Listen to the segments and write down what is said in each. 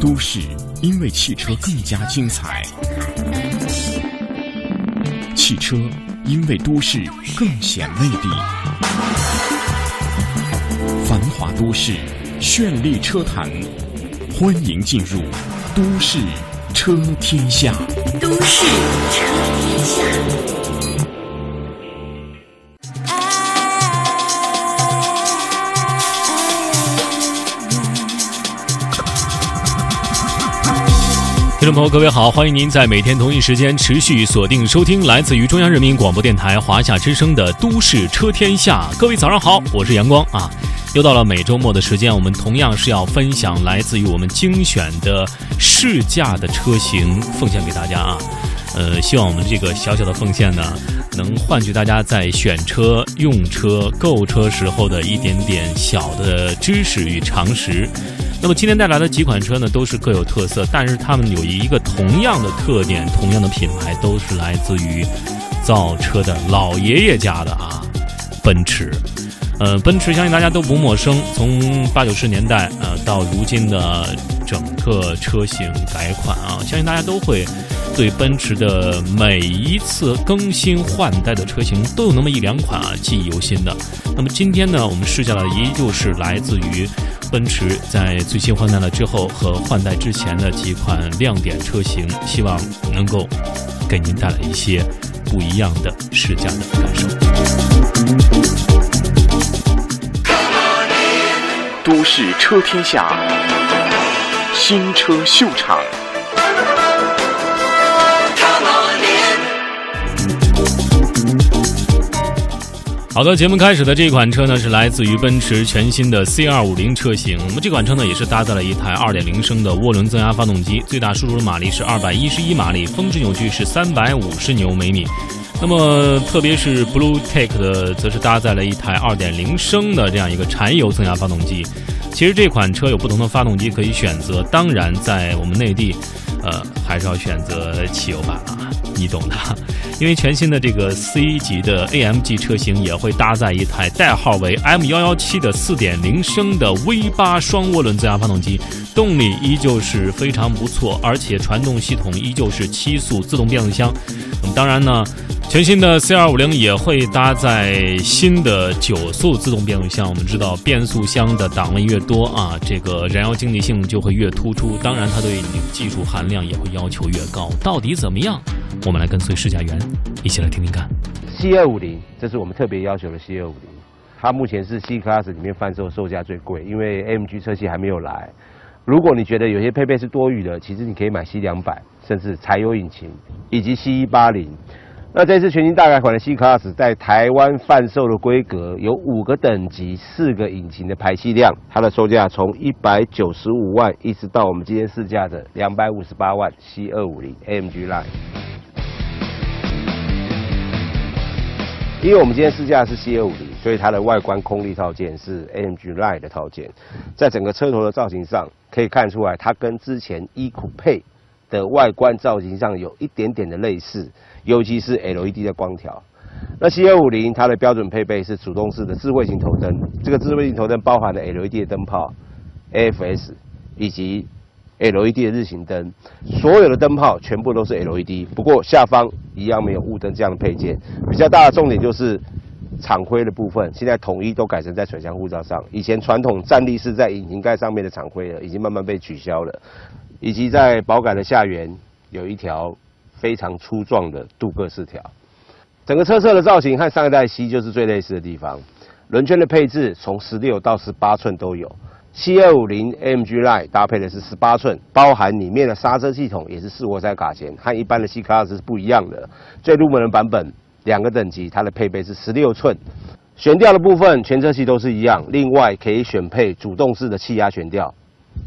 都市因为汽车更加精彩，汽车因为都市更显魅力。繁华都市，绚丽车坛，欢迎进入都市车天下。都市车听众朋友，各位好，欢迎您在每天同一时间持续锁定收听来自于中央人民广播电台华夏之声的《都市车天下》。各位早上好，我是阳光啊！又到了每周末的时间，我们同样是要分享来自于我们精选的试驾的车型，奉献给大家啊！呃，希望我们这个小小的奉献呢，能换取大家在选车、用车、购车时候的一点点小的知识与常识。那么今天带来的几款车呢，都是各有特色，但是它们有一个同样的特点，同样的品牌，都是来自于造车的老爷爷家的啊，奔驰。呃，奔驰相信大家都不陌生，从八九十年代呃到如今的整个车型改款啊，相信大家都会对奔驰的每一次更新换代的车型都有那么一两款啊记忆犹新的。那么今天呢，我们试驾的依旧是来自于。奔驰在最新换代了之后和换代之前的几款亮点车型，希望能够给您带来一些不一样的试驾的感受。都市车天下，新车秀场。好的，节目开始的这款车呢，是来自于奔驰全新的 C 二五零车型。那么这款车呢，也是搭载了一台二点零升的涡轮增压发动机，最大输出的马力是二百一十一马力，峰值扭矩是三百五十牛每米。那么特别是 BlueTEC 的，则是搭载了一台二点零升的这样一个柴油增压发动机。其实这款车有不同的发动机可以选择，当然在我们内地，呃，还是要选择汽油版啊，你懂的。因为全新的这个 C 级的 AMG 车型也会搭载一台代号为 M 幺幺七的四点零升的 V 八双涡轮增压发动机，动力依旧是非常不错，而且传动系统依旧是七速自动变速箱。那么当然呢，全新的 C 二五零也会搭载新的九速自动变速箱。我们知道变速箱的档位越多啊，这个燃油经济性就会越突出，当然它对技术含量也会要求越高。到底怎么样？我我们来跟随试驾员一起来听听看。C 二五零，这是我们特别要求的 C 二五零，它目前是 C Class 里面贩售售价最贵，因为 AMG 车系还没有来。如果你觉得有些配备是多余的，其实你可以买 C 两百，甚至柴油引擎以及 C 一八零。那这次全新大改款的 C Class 在台湾贩售的规格有五个等级、四个引擎的排气量，它的售价从一百九十五万一直到我们今天试驾的两百五十八万 C 二五零 AMG Line。因为我们今天试驾的是 C 二五零，所以它的外观空力套件是 AMG Line 的套件，在整个车头的造型上可以看出来，它跟之前 E 酷配的外观造型上有一点点的类似，尤其是 LED 的光条。那 C 二五零它的标准配备是主动式的智慧型头灯，这个智慧型头灯包含了 LED 的灯泡、AFS 以及。LED 的日行灯，所有的灯泡全部都是 LED，不过下方一样没有雾灯这样的配件。比较大的重点就是厂徽的部分，现在统一都改成在水箱护罩上。以前传统站立式在引擎盖上面的厂徽了，已经慢慢被取消了。以及在保杆的下缘有一条非常粗壮的镀铬饰条。整个车侧的造型和上一代 C 就是最类似的地方，轮圈的配置从十六到十八寸都有。七二五零 mg Line 搭配的是十八寸，包含里面的刹车系统也是四活塞卡钳，和一般的 C Class 是不一样的。最入门的版本，两个等级，它的配备是十六寸。悬吊的部分，全车系都是一样，另外可以选配主动式的气压悬吊。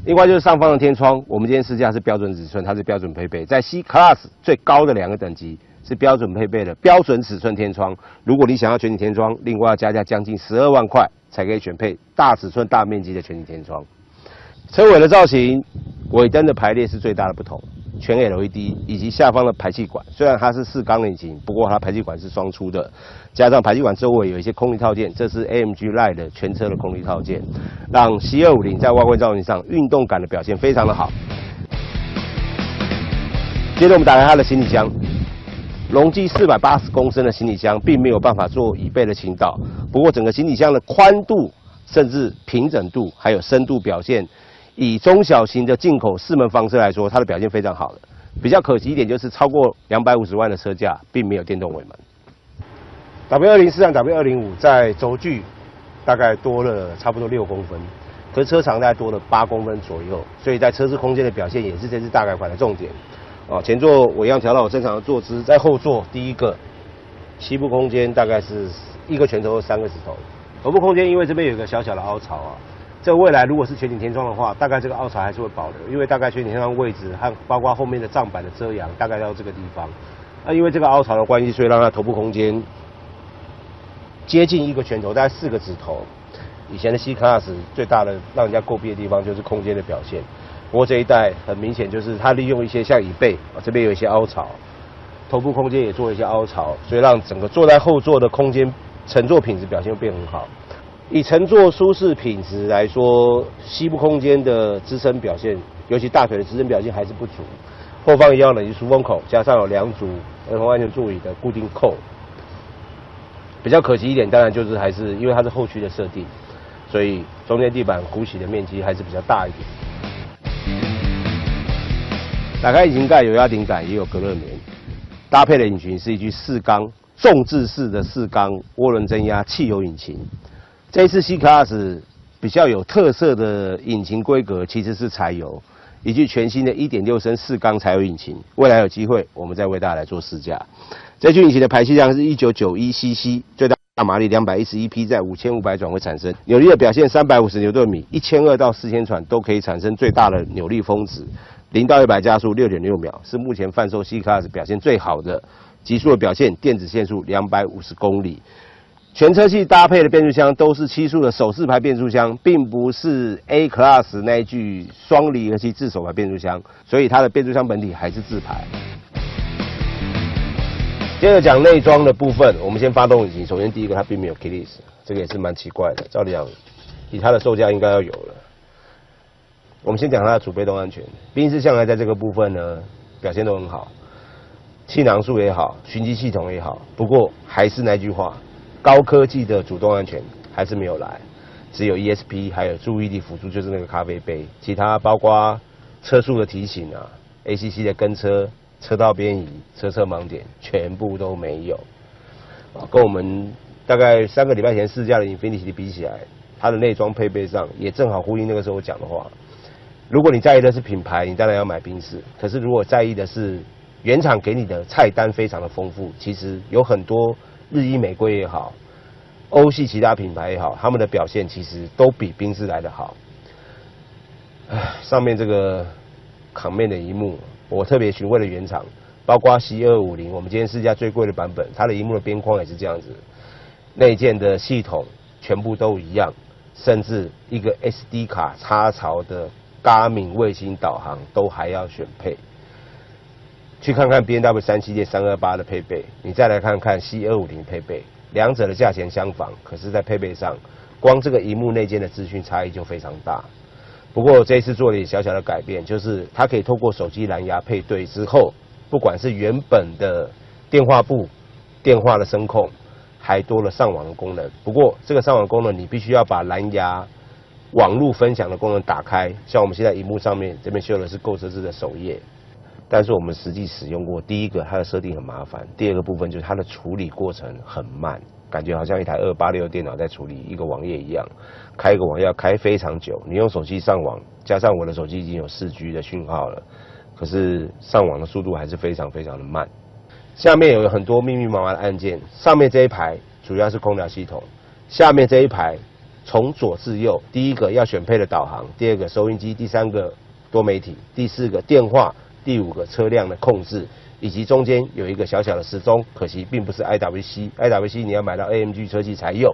另外就是上方的天窗，我们今天试驾是标准尺寸，它是标准配备，在 C Class 最高的两个等级是标准配备的标准尺寸天窗。如果你想要全景天窗，另外要加价将近十二万块。才可以选配大尺寸、大面积的全景天窗。车尾的造型，尾灯的排列是最大的不同，全 LED，以及下方的排气管，虽然它是四缸引擎，不过它排气管是双出的，加上排气管周围有一些空力套件，这是 AMG Line 的全车的空力套件，让 C250 在外观造型上运动感的表现非常的好。接着我们打开它的行李箱，容积四百八十公升的行李箱，并没有办法做椅背的倾倒。不过整个行李箱的宽度、甚至平整度还有深度表现，以中小型的进口四门房车来说，它的表现非常好的。比较可惜一点就是超过两百五十万的车价，并没有电动尾门。W 二零四和 W 二零五在轴距大概多了差不多六公分，可是车长大概多了八公分左右，所以在车子空间的表现也是这次大改款的重点。哦，前座我一样调到我正常的坐姿，在后座第一个膝部空间大概是一个拳头三个指头，头部空间因为这边有一个小小的凹槽啊，这未来如果是全景天窗的话，大概这个凹槽还是会保留，因为大概全景天窗位置和包括后面的帐板的遮阳大概到这个地方，那因为这个凹槽的关系，所以让它头部空间接近一个拳头，大概四个指头。以前的 C Class 最大的让人家诟病的地方就是空间的表现。不过这一代很明显就是它利用一些像椅背啊，这边有一些凹槽，头部空间也做一些凹槽，所以让整个坐在后座的空间乘坐品质表现会变很好。以乘坐舒适品质来说，膝部空间的支撑表现，尤其大腿的支撑表现还是不足。后方一样的出风口，加上有两组儿童安全座椅的固定扣。比较可惜一点，当然就是还是因为它是后驱的设定，所以中间地板鼓起的面积还是比较大一点。打开引擎盖有压顶杆，也有隔热棉，搭配的引擎是一具四缸重置式的四缸涡轮增压汽油引擎。这一次 C Class 比较有特色的引擎规格其实是柴油，一具全新的1.6升四缸柴油引擎。未来有机会我们再为大家来做试驾。这具引擎的排气量是1991 CC，最大马力211匹，在五千五百转会产生扭力的表现三百五十牛顿米一千二到四千转都可以产生最大的扭力峰值。零到一百加速六点六秒，是目前贩售 C Class 表现最好的极速的表现，电子限速两百五十公里。全车系搭配的变速箱都是七速的手自排变速箱，并不是 A Class 那一具双离合器自手排变速箱，所以它的变速箱本体还是自排。接着讲内装的部分，我们先发动引擎。首先第一个，它并没有 Keyless，这个也是蛮奇怪的。照理讲，以它的售价应该要有了。我们先讲它的主被动安全，宾士向来在这个部分呢表现都很好，气囊数也好，循迹系统也好。不过还是那句话，高科技的主动安全还是没有来，只有 ESP 还有注意力辅助，就是那个咖啡杯，其他包括车速的提醒啊，ACC 的跟车、车道边移、车侧盲点，全部都没有。跟我们大概三个礼拜前试驾的 Infinity 比起来，它的内装配备上也正好呼应那个时候讲的话。如果你在意的是品牌，你当然要买宾士。可是如果在意的是原厂给你的菜单非常的丰富，其实有很多日意美规也好，欧系其他品牌也好，他们的表现其实都比宾士来的好。上面这个扛面的一幕，我特别询问了原厂，包括 C 二五零，我们今天试驾最贵的版本，它的荧幕的边框也是这样子，内建的系统全部都一样，甚至一个 SD 卡插槽的。佳敏卫星导航都还要选配，去看看 B N W 三系列三二八的配备，你再来看看 C 二五零配备，两者的价钱相仿，可是，在配备上，光这个荧幕内建的资讯差异就非常大。不过这一次做了小小的改变，就是它可以透过手机蓝牙配对之后，不管是原本的电话簿、电话的声控，还多了上网的功能。不过这个上网功能，你必须要把蓝牙。网络分享的功能打开，像我们现在荧幕上面这边秀的是购车制的首页，但是我们实际使用过，第一个它的设定很麻烦，第二个部分就是它的处理过程很慢，感觉好像一台二八六电脑在处理一个网页一样，开一个网页要开非常久，你用手机上网，加上我的手机已经有四 G 的讯号了，可是上网的速度还是非常非常的慢。下面有很多密密麻麻的按键，上面这一排主要是空调系统，下面这一排。从左至右，第一个要选配的导航，第二个收音机，第三个多媒体，第四个电话，第五个车辆的控制，以及中间有一个小小的时钟，可惜并不是 IWC，IWC 你要买到 AMG 车系才有，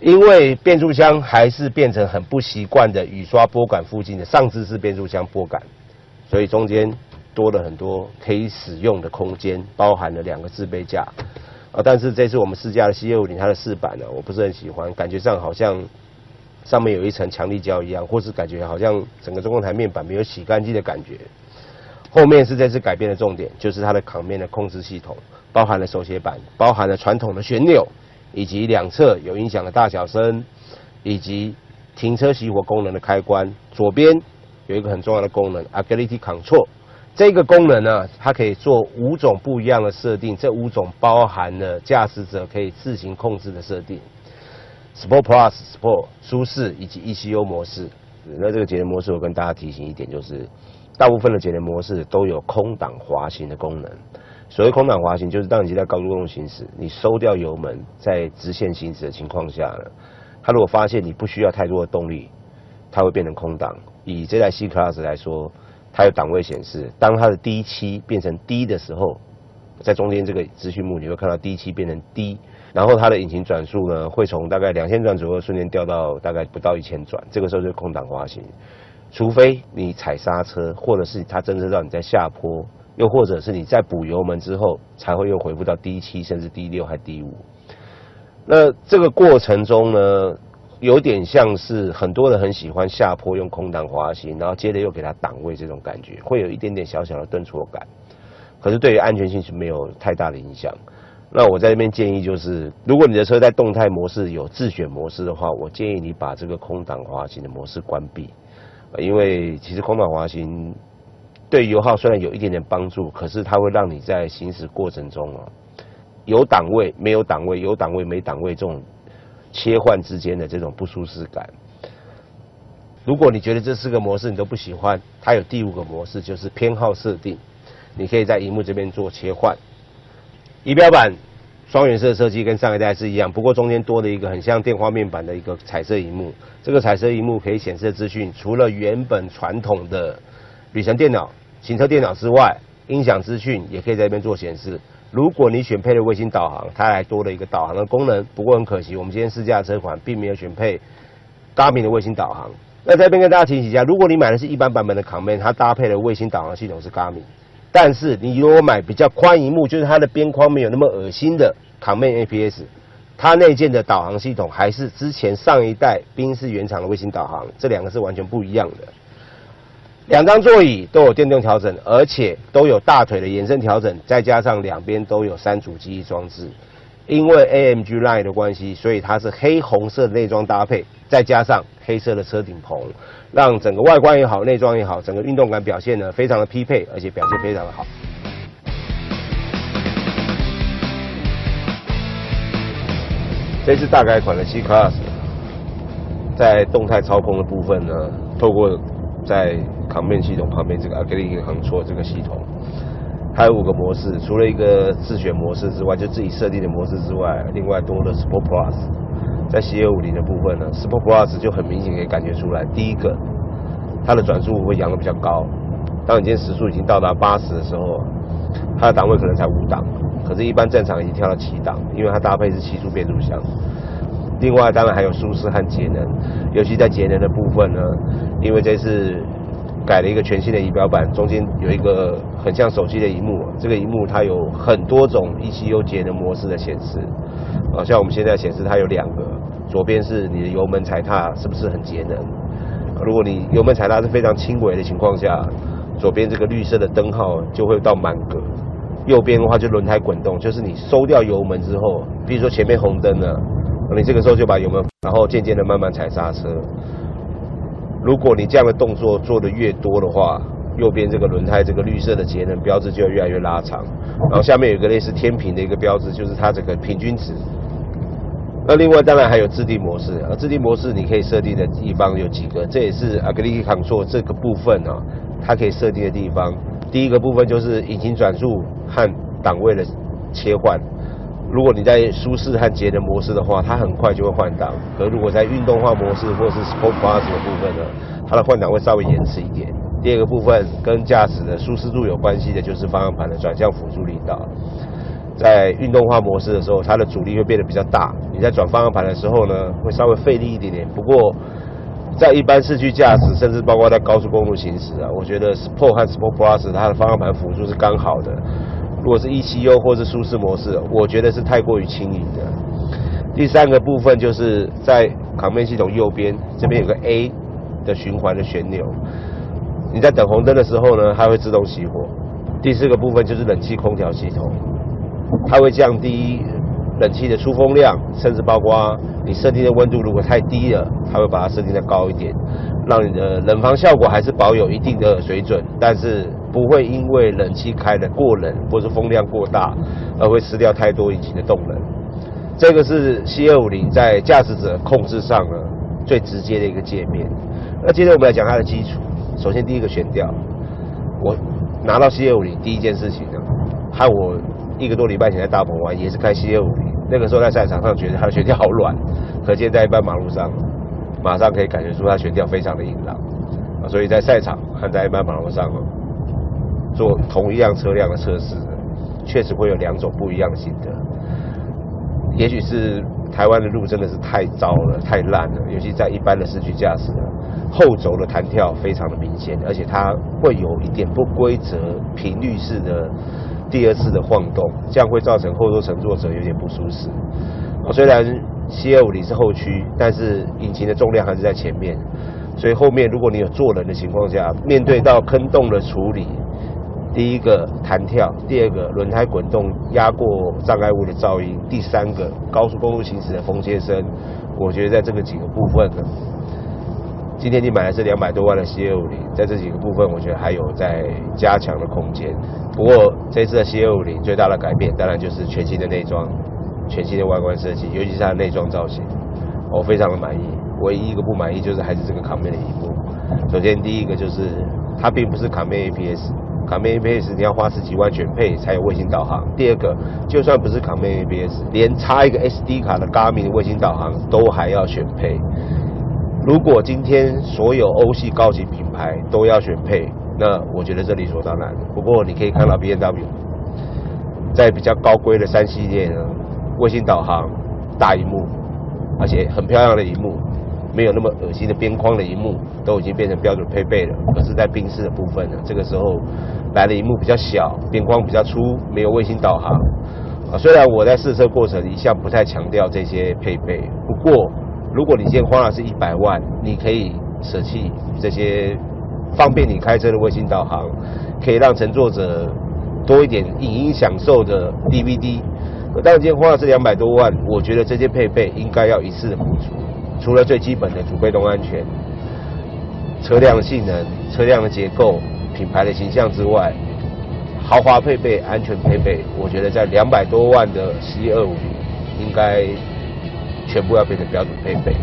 因为变速箱还是变成很不习惯的雨刷拨杆附近的上肢式变速箱拨杆，所以中间多了很多可以使用的空间，包含了两个置备架，啊，但是这次我们试驾的 C 六五零它的饰板呢，我不是很喜欢，感觉上好像。上面有一层强力胶一样，或是感觉好像整个中控台面板没有洗干净的感觉。后面是这次改变的重点，就是它的扛面的控制系统，包含了手写板，包含了传统的旋钮，以及两侧有音响的大小声，以及停车熄火功能的开关。左边有一个很重要的功能，Agility Control。这个功能呢，它可以做五种不一样的设定，这五种包含了驾驶者可以自行控制的设定，Sport Plus、Sport 舒适以及 ECU 模式。那这个节能模式，我跟大家提醒一点，就是大部分的节能模式都有空档滑行的功能。所谓空档滑行，就是当你在高速公路行驶，你收掉油门，在直线行驶的情况下呢，它如果发现你不需要太多的动力，它会变成空档。以这台 C Class 来说，它有档位显示，当它的 D 七变成 D 的时候，在中间这个资讯幕你会看到 D 七变成 D，然后它的引擎转速呢会从大概两千转左右瞬间掉到大概不到一千转，这个时候就空档滑行，除非你踩刹车，或者是它侦测到你在下坡，又或者是你在补油门之后才会又回复到 D 七甚至 D 六还 D 五，那这个过程中呢？有点像是很多人很喜欢下坡用空档滑行，然后接着又给它档位这种感觉，会有一点点小小的顿挫感。可是对于安全性是没有太大的影响。那我在这边建议就是，如果你的车在动态模式有自选模式的话，我建议你把这个空档滑行的模式关闭，因为其实空档滑行对油耗虽然有一点点帮助，可是它会让你在行驶过程中啊有档位没有档位，有档位没档位这种。切换之间的这种不舒适感。如果你觉得这四个模式你都不喜欢，它有第五个模式，就是偏好设定。你可以在荧幕这边做切换。仪表板双原色设计跟上一代是一样，不过中间多了一个很像电话面板的一个彩色荧幕。这个彩色荧幕可以显示资讯，除了原本传统的旅程电脑、行车电脑之外，音响资讯也可以在这边做显示。如果你选配了卫星导航，它还多了一个导航的功能。不过很可惜，我们今天试驾的车款并没有选配 Garmin 的卫星导航。那这边跟大家提醒一下，如果你买的是一般版本的 Command，它搭配的卫星导航系统是 Garmin。但是你如果买比较宽荧幕，就是它的边框没有那么恶心的康迈 A P S，它内建的导航系统还是之前上一代宾士原厂的卫星导航，这两个是完全不一样的。两张座椅都有电动调整，而且都有大腿的延伸调整，再加上两边都有三组记忆装置。因为 AMG Line 的关系，所以它是黑红色的内装搭配，再加上黑色的车顶棚，让整个外观也好，内装也好，整个运动感表现呢非常的匹配，而且表现非常的好。这次大改款的 C Class，在动态操控的部分呢，透过在扛面系统旁边这个 Agility Control 这个系统，还有五个模式，除了一个自选模式之外，就自己设定的模式之外，另外多了 Sport Plus。在 C 二五零的部分呢，Sport Plus 就很明显可以感觉出来，第一个，它的转速会扬的比较高。当你今天时速已经到达八十的时候，它的档位可能才五档，可是，一般正常已经跳到七档，因为它搭配是七速变速箱。另外，当然还有舒适和节能，尤其在节能的部分呢，因为这次改了一个全新的仪表板，中间有一个很像手机的荧幕，这个荧幕它有很多种 ECU 节能模式的显示，啊，像我们现在显示它有两个，左边是你的油门踩踏是不是很节能？如果你油门踩踏是非常轻微的情况下，左边这个绿色的灯号就会到满格，右边的话就轮胎滚动，就是你收掉油门之后，比如说前面红灯了。你这个时候就把油门，然后渐渐的慢慢踩刹车。如果你这样的动作做的越多的话，右边这个轮胎这个绿色的节能标志就要越来越拉长。然后下面有一个类似天平的一个标志，就是它这个平均值。那另外当然还有制定模式，而制定模式你可以设定的地方有几个，这也是 Agility Control 这个部分啊，它可以设定的地方。第一个部分就是引擎转速和档位的切换。如果你在舒适和节能模式的话，它很快就会换挡；可如果在运动化模式或是 Sport Plus 的部分呢，它的换挡会稍微延迟一点。第二个部分跟驾驶的舒适度有关系的，就是方向盘的转向辅助力道。在运动化模式的时候，它的阻力会变得比较大，你在转方向盘的时候呢，会稍微费力一点点。不过，在一般市区驾驶，甚至包括在高速公路行驶啊，我觉得 Sport 和 Sport Plus 它的方向盘辅助是刚好的。如果是 ECU 或是舒适模式，我觉得是太过于轻盈的。第三个部分就是在扛面系统右边这边有个 A 的循环的旋钮，你在等红灯的时候呢，它会自动熄火。第四个部分就是冷气空调系统，它会降低冷气的出风量，甚至包括你设定的温度如果太低了，它会把它设定的高一点，让你的冷房效果还是保有一定的水准，但是不会因为冷气开的过冷或是风量过大而会吃掉太多引擎的动能。这个是 C 二五零在驾驶者控制上呢最直接的一个界面。那接着我们来讲它的基础。首先第一个悬吊，我拿到 C 二五零第一件事情呢，害我一个多礼拜前在大鹏湾也是开 C 二五零，那个时候在赛场上觉得它的悬吊好软，可见在一般马路上，马上可以感觉出它悬吊非常的硬朗。啊，所以在赛场和在一般马路上做同一辆车辆的测试，确实会有两种不一样的心得。也许是台湾的路真的是太糟了、太烂了，尤其在一般的市区驾驶，后轴的弹跳非常的明显，而且它会有一点不规则、频率式的第二次的晃动，这样会造成后座乘坐者有点不舒适。虽然 C250 是后驱，但是引擎的重量还是在前面，所以后面如果你有坐人的情况下，面对到坑洞的处理。第一个弹跳，第二个轮胎滚动压过障碍物的噪音，第三个高速公路行驶的风切声，我觉得在这个几个部分呢，今天你买的是两百多万的 C 二五零，在这几个部分我觉得还有在加强的空间。不过这次的 C 二五零最大的改变，当然就是全新的内装，全新的外观设计，尤其是它的内装造型，我非常的满意。唯一一个不满意就是还是这个卡面的一幕。首先第一个就是它并不是卡面 APS。卡面 APS 你要花十几万选配才有卫星导航。第二个，就算不是卡面 APS，连插一个 SD 卡的 Garmin 卫星导航都还要选配。如果今天所有欧系高级品牌都要选配，那我觉得这理所当然。不过你可以看到 B&W 在比较高规的三系列呢，卫星导航、大荧幕，而且很漂亮的荧幕。没有那么恶心的边框的荧幕，都已经变成标准配备了。可是，在冰室的部分呢，这个时候来的荧幕比较小，边框比较粗，没有卫星导航。啊，虽然我在试车过程一向不太强调这些配备，不过如果你今天花了是一百万，你可以舍弃这些方便你开车的卫星导航，可以让乘坐者多一点影音享受的 DVD。但今天花了是两百多万，我觉得这些配备应该要一次的补足。除了最基本的主被动安全、车辆性能、车辆的结构、品牌的形象之外，豪华配备、安全配备，我觉得在两百多万的 C 二五应该全部要变成标准配备。